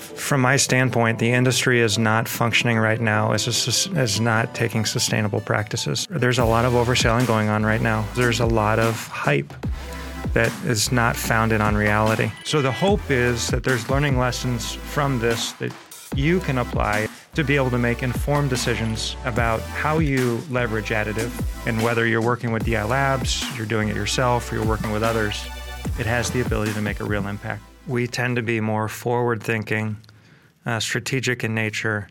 from my standpoint, the industry is not functioning right now as, not taking sustainable practices. There's a lot of overselling going on right now. There's a lot of hype that is not founded on reality. So the hope is that there's learning lessons from this that you can apply to be able to make informed decisions about how you leverage additive and whether you're working with DI Labs, you're doing it yourself, or you're working with others, it has the ability to make a real impact. We tend to be more forward thinking, uh, strategic in nature,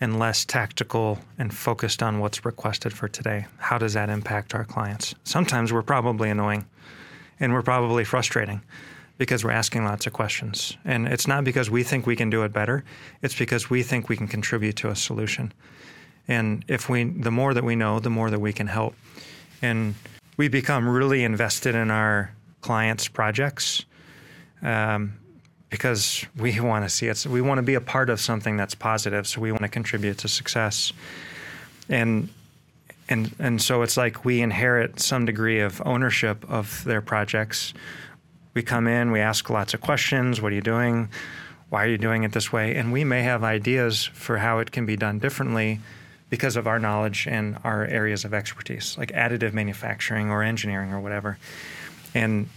and less tactical and focused on what's requested for today. How does that impact our clients? Sometimes we're probably annoying and we're probably frustrating because we're asking lots of questions. And it's not because we think we can do it better, it's because we think we can contribute to a solution. And if we the more that we know, the more that we can help. And we become really invested in our clients' projects. Um, because we want to see it. We want to be a part of something that's positive. So we want to contribute to success. And and and so it's like we inherit some degree of ownership of their projects. We come in, we ask lots of questions. What are you doing? Why are you doing it this way? And we may have ideas for how it can be done differently because of our knowledge and our areas of expertise, like additive manufacturing or engineering or whatever. And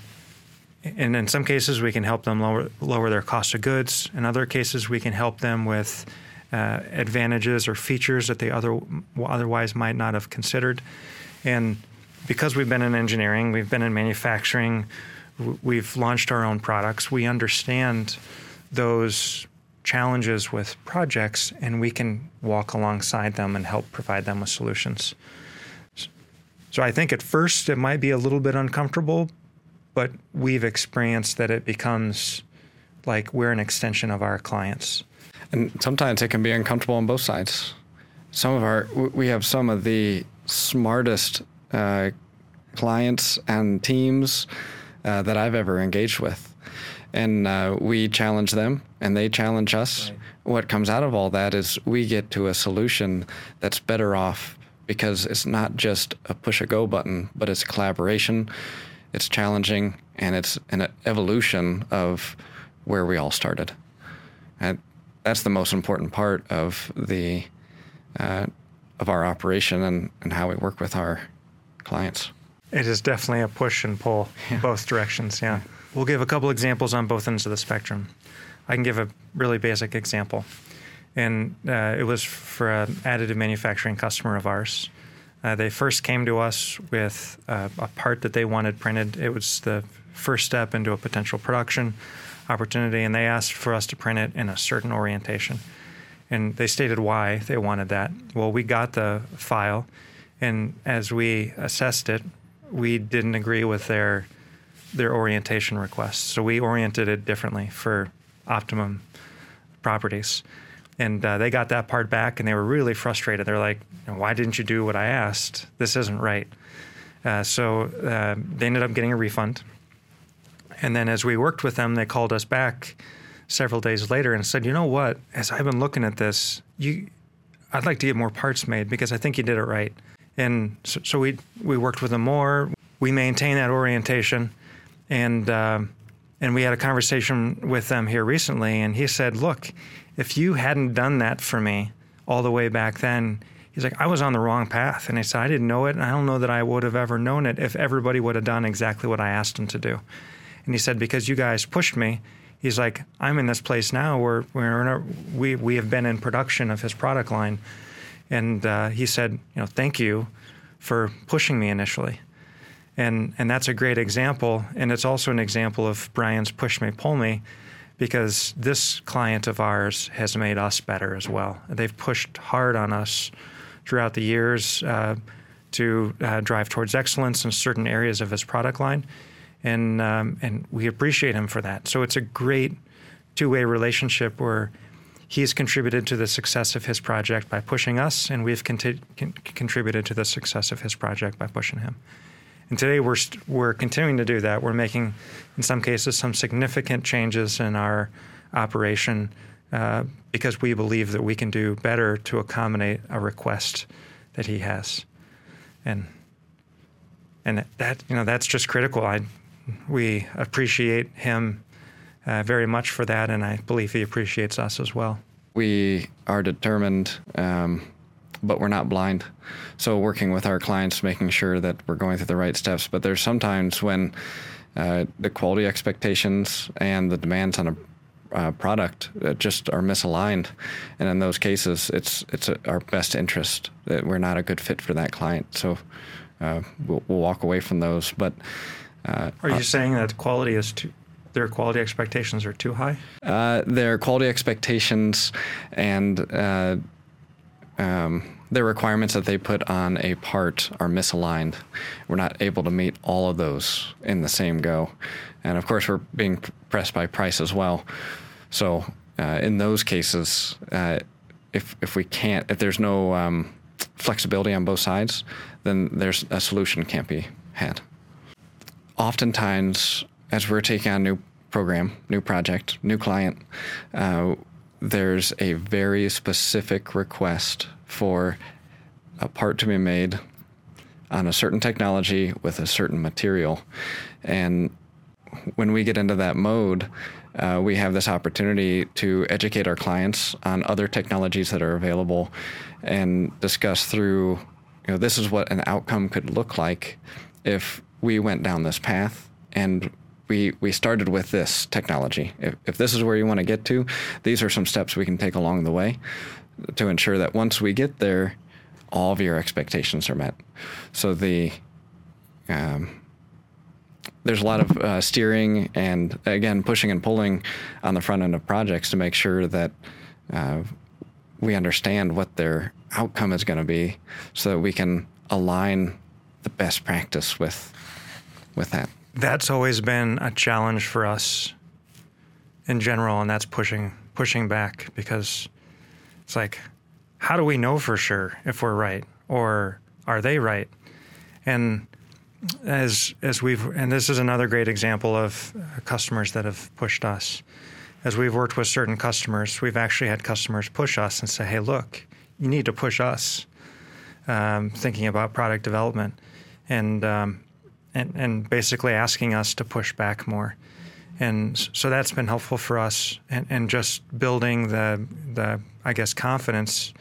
and in some cases, we can help them lower lower their cost of goods. In other cases, we can help them with uh, advantages or features that they other, otherwise might not have considered. And because we've been in engineering, we've been in manufacturing, we've launched our own products, we understand those challenges with projects and we can walk alongside them and help provide them with solutions. So I think at first it might be a little bit uncomfortable, but we've experienced that it becomes like we're an extension of our clients. And sometimes it can be uncomfortable on both sides. Some of our, we have some of the smartest uh, clients and teams uh, that I've ever engaged with. And uh, we challenge them and they challenge us. Right. What comes out of all that is we get to a solution that's better off because it's not just a push a go button, but it's collaboration, it's challenging, and it's an evolution of where we all started. And that's the most important part of the uh, of our operation and, and how we work with our clients. It is definitely a push and pull yeah. both directions. Yeah. We'll give a couple examples on both ends of the spectrum. I can give a really basic example. And uh, it was for an additive manufacturing customer of ours. Uh, they first came to us with uh, a part that they wanted printed. It was the first step into a potential production opportunity, and they asked for us to print it in a certain orientation. And they stated why they wanted that. Well, we got the file, and as we assessed it, we didn't agree with their their orientation requests. So we oriented it differently for optimum properties. And uh, they got that part back, and they were really frustrated. They're like, "Why didn't you do what I asked? This isn't right." Uh, so uh, they ended up getting a refund and then as we worked with them, they called us back several days later and said, "You know what? As I've been looking at this, you, I'd like to get more parts made because I think you did it right." And so, so we we worked with them more. We maintained that orientation, and uh, and we had a conversation with them here recently. And he said, "Look, if you hadn't done that for me all the way back then." He's like, I was on the wrong path. And he said, I didn't know it. And I don't know that I would have ever known it if everybody would have done exactly what I asked them to do. And he said, because you guys pushed me, he's like, I'm in this place now where a, we we have been in production of his product line, and uh, he said, you know, thank you for pushing me initially, and and that's a great example, and it's also an example of Brian's push me pull me, because this client of ours has made us better as well. They've pushed hard on us throughout the years uh, to uh, drive towards excellence in certain areas of his product line and um, and we appreciate him for that. So it's a great two way relationship where he's contributed to the success of his project by pushing us, and we've conti- con- contributed to the success of his project by pushing him. And today we're st- we're continuing to do that. We're making, in some cases, some significant changes in our operation uh, because we believe that we can do better to accommodate a request that he has, and and that you know that's just critical. I we appreciate him uh, very much for that, and I believe he appreciates us as well. We are determined, um, but we're not blind. So, working with our clients, making sure that we're going through the right steps. But there's sometimes when uh, the quality expectations and the demands on a uh, product just are misaligned, and in those cases, it's it's a, our best interest that we're not a good fit for that client. So uh, we'll, we'll, walk away from those. But uh, are you saying that quality is too? Their quality expectations are too high. Uh, their quality expectations and uh, um, the requirements that they put on a part are misaligned. We're not able to meet all of those in the same go. And of course, we're being pressed by price as well. So uh, in those cases, uh, if if we can't, if there's no um, flexibility on both sides, then there's a solution can't be had. Oftentimes, as we're taking on new program, new project, new client, uh, there's a very specific request for a part to be made on a certain technology with a certain material, and when we get into that mode, uh, we have this opportunity to educate our clients on other technologies that are available and discuss through, you know, this is what an outcome could look like if we went down this path and we, we started with this technology. If, if this is where you want to get to, these are some steps we can take along the way to ensure that once we get there, all of your expectations are met. So the um, there's a lot of uh, steering and again pushing and pulling on the front end of projects to make sure that uh, we understand what their outcome is going to be, so that we can align the best practice with with that. That's always been a challenge for us in general, and that's pushing pushing back because it's like, how do we know for sure if we're right or are they right? And as as we've and this is another great example of customers that have pushed us. As we've worked with certain customers, we've actually had customers push us and say, "Hey, look, you need to push us." Um, thinking about product development, and um, and and basically asking us to push back more, and so that's been helpful for us, and, and just building the the I guess confidence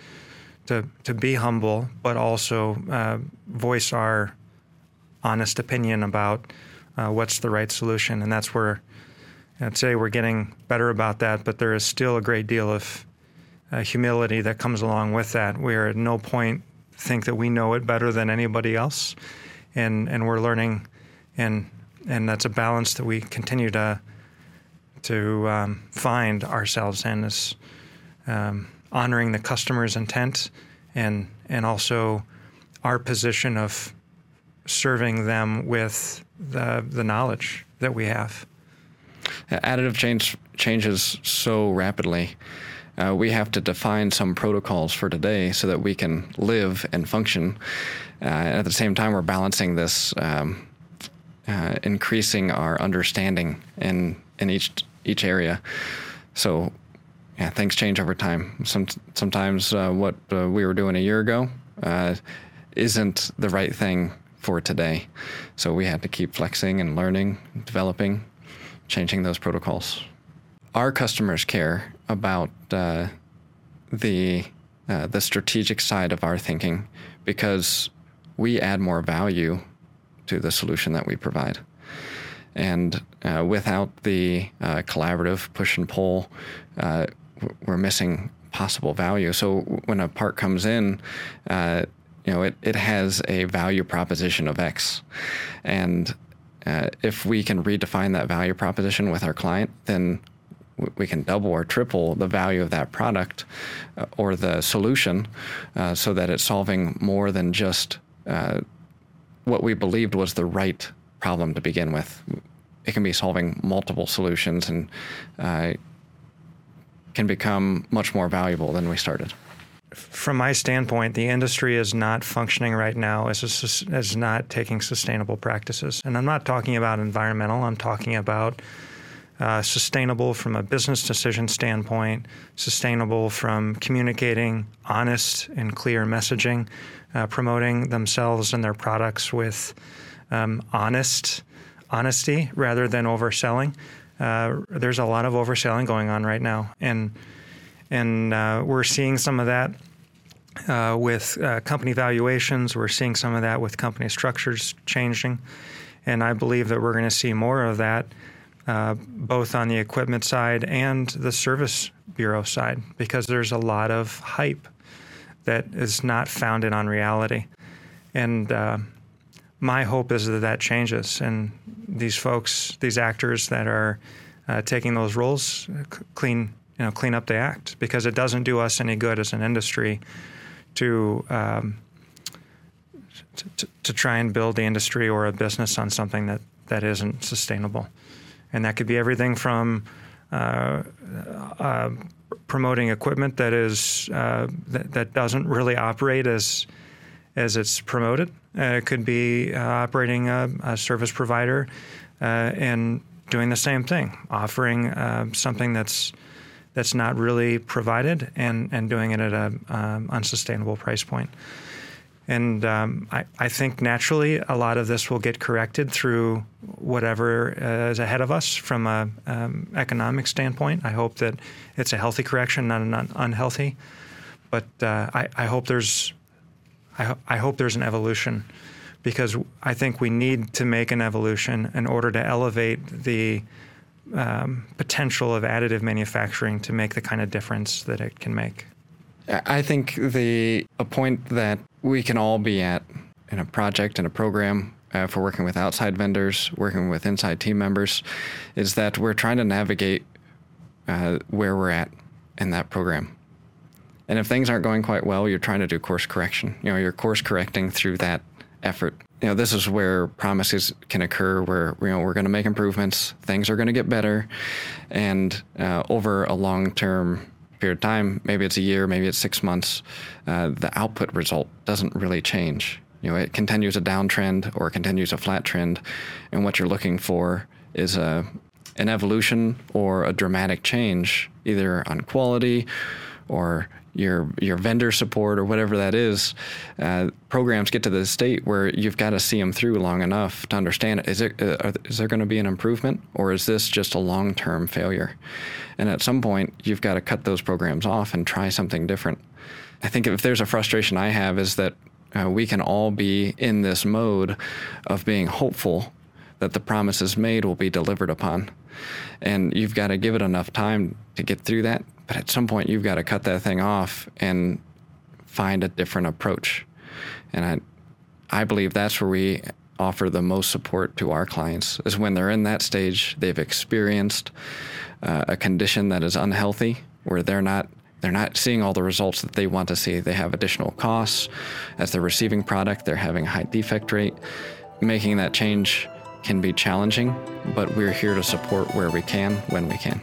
to to be humble, but also uh, voice our honest opinion about uh, what's the right solution. And that's where I'd say we're getting better about that, but there is still a great deal of uh, humility that comes along with that. We are at no point think that we know it better than anybody else, and and we're learning, and and that's a balance that we continue to to um, find ourselves in is um, honoring the customer's intent and and also our position of serving them with the, the knowledge that we have. Additive change changes so rapidly. Uh, we have to define some protocols for today so that we can live and function. Uh, at the same time, we're balancing this, um, uh, increasing our understanding in in each each area. So, yeah, things change over time. Some, sometimes uh, what uh, we were doing a year ago uh, isn't the right thing for today. So we had to keep flexing and learning, developing, changing those protocols. Our customers care about uh, the uh, the strategic side of our thinking because we add more value to the solution that we provide. And uh, without the uh, collaborative push and pull, uh, we're missing possible value. So when a part comes in, uh, you know, it, it has a value proposition of X. And uh, if we can redefine that value proposition with our client, then we can double or triple the value of that product uh, or the solution uh, so that it's solving more than just uh, what we believed was the right problem to begin with. It can be solving multiple solutions and uh, can become much more valuable than we started from my standpoint, the industry is not functioning right now as, a, not taking sustainable practices. And I'm not talking about environmental, I'm talking about uh, sustainable from a business decision standpoint, sustainable from communicating honest and clear messaging, uh, promoting themselves and their products with um, honest honesty rather than overselling. uh, there's a lot of overselling going on right now, and and uh, we're seeing some of that uh, with uh, company valuations. We're seeing some of that with company structures changing, and I believe that we're going to see more of that. Uh, both on the equipment side and the service bureau side, because there's a lot of hype that is not founded on reality. And uh, my hope is that that changes, and these folks, these actors that are uh, taking those roles, clean you know clean up the act because it doesn't do us any good as an industry to. Um, to, to try and build the industry or a business on something that, that isn't sustainable. And that could be everything from uh, uh, promoting equipment that is uh, that, that, doesn't really operate as as it's promoted. Uh, it could be uh, operating a, a, service provider uh, and doing the same thing, offering something that's that's not really provided and, and doing it at an um, unsustainable price point. And um, I, I, think naturally a lot of this will get corrected through whatever uh, is ahead of us from an um, economic standpoint. I hope that it's a healthy correction, not an un- unhealthy. But uh, I, I, hope there's I, ho- I hope there's an evolution because I think we need to make an evolution in order to elevate the um, potential of additive manufacturing to make the kind of difference that it can make. I think the a point that we can all be at in a project in a program uh, for working with outside vendors, working with inside team members, is that we're trying to navigate uh, where we're at in that program. And if things aren't going quite well, you're trying to do course correction. You know, you're course correcting through that effort. You know, this is where promises can occur, where you know we're going to make improvements, things are going to get better, and uh, over a long-term period of time, maybe it's a year, maybe it's six months, uh, the output result doesn't really change. You know, it continues a downtrend or continues a flat trend, and what you're looking for is a an evolution or a dramatic change, either on quality or your your vendor support or whatever that is, uh, programs get to the state where you've got to see them through long enough to understand it. Is it uh, is there going to be an improvement or is this just a long term failure? And at some point, you've got to cut those programs off and try something different. I think if there's a frustration I have is that uh, we can all be in this mode of being hopeful that the promises made will be delivered upon. And you've got to give it enough time to get through that but at some point, you've got to cut that thing off and find a different approach. And I, I believe that's where we offer the most support to our clients is when they're in that stage, they've experienced uh, a condition that is unhealthy, where they're not they're not seeing all the results that they want to see. They have additional costs as they're receiving product. They're having a high defect rate. Making that change can be challenging, but we're here to support where we can when we can.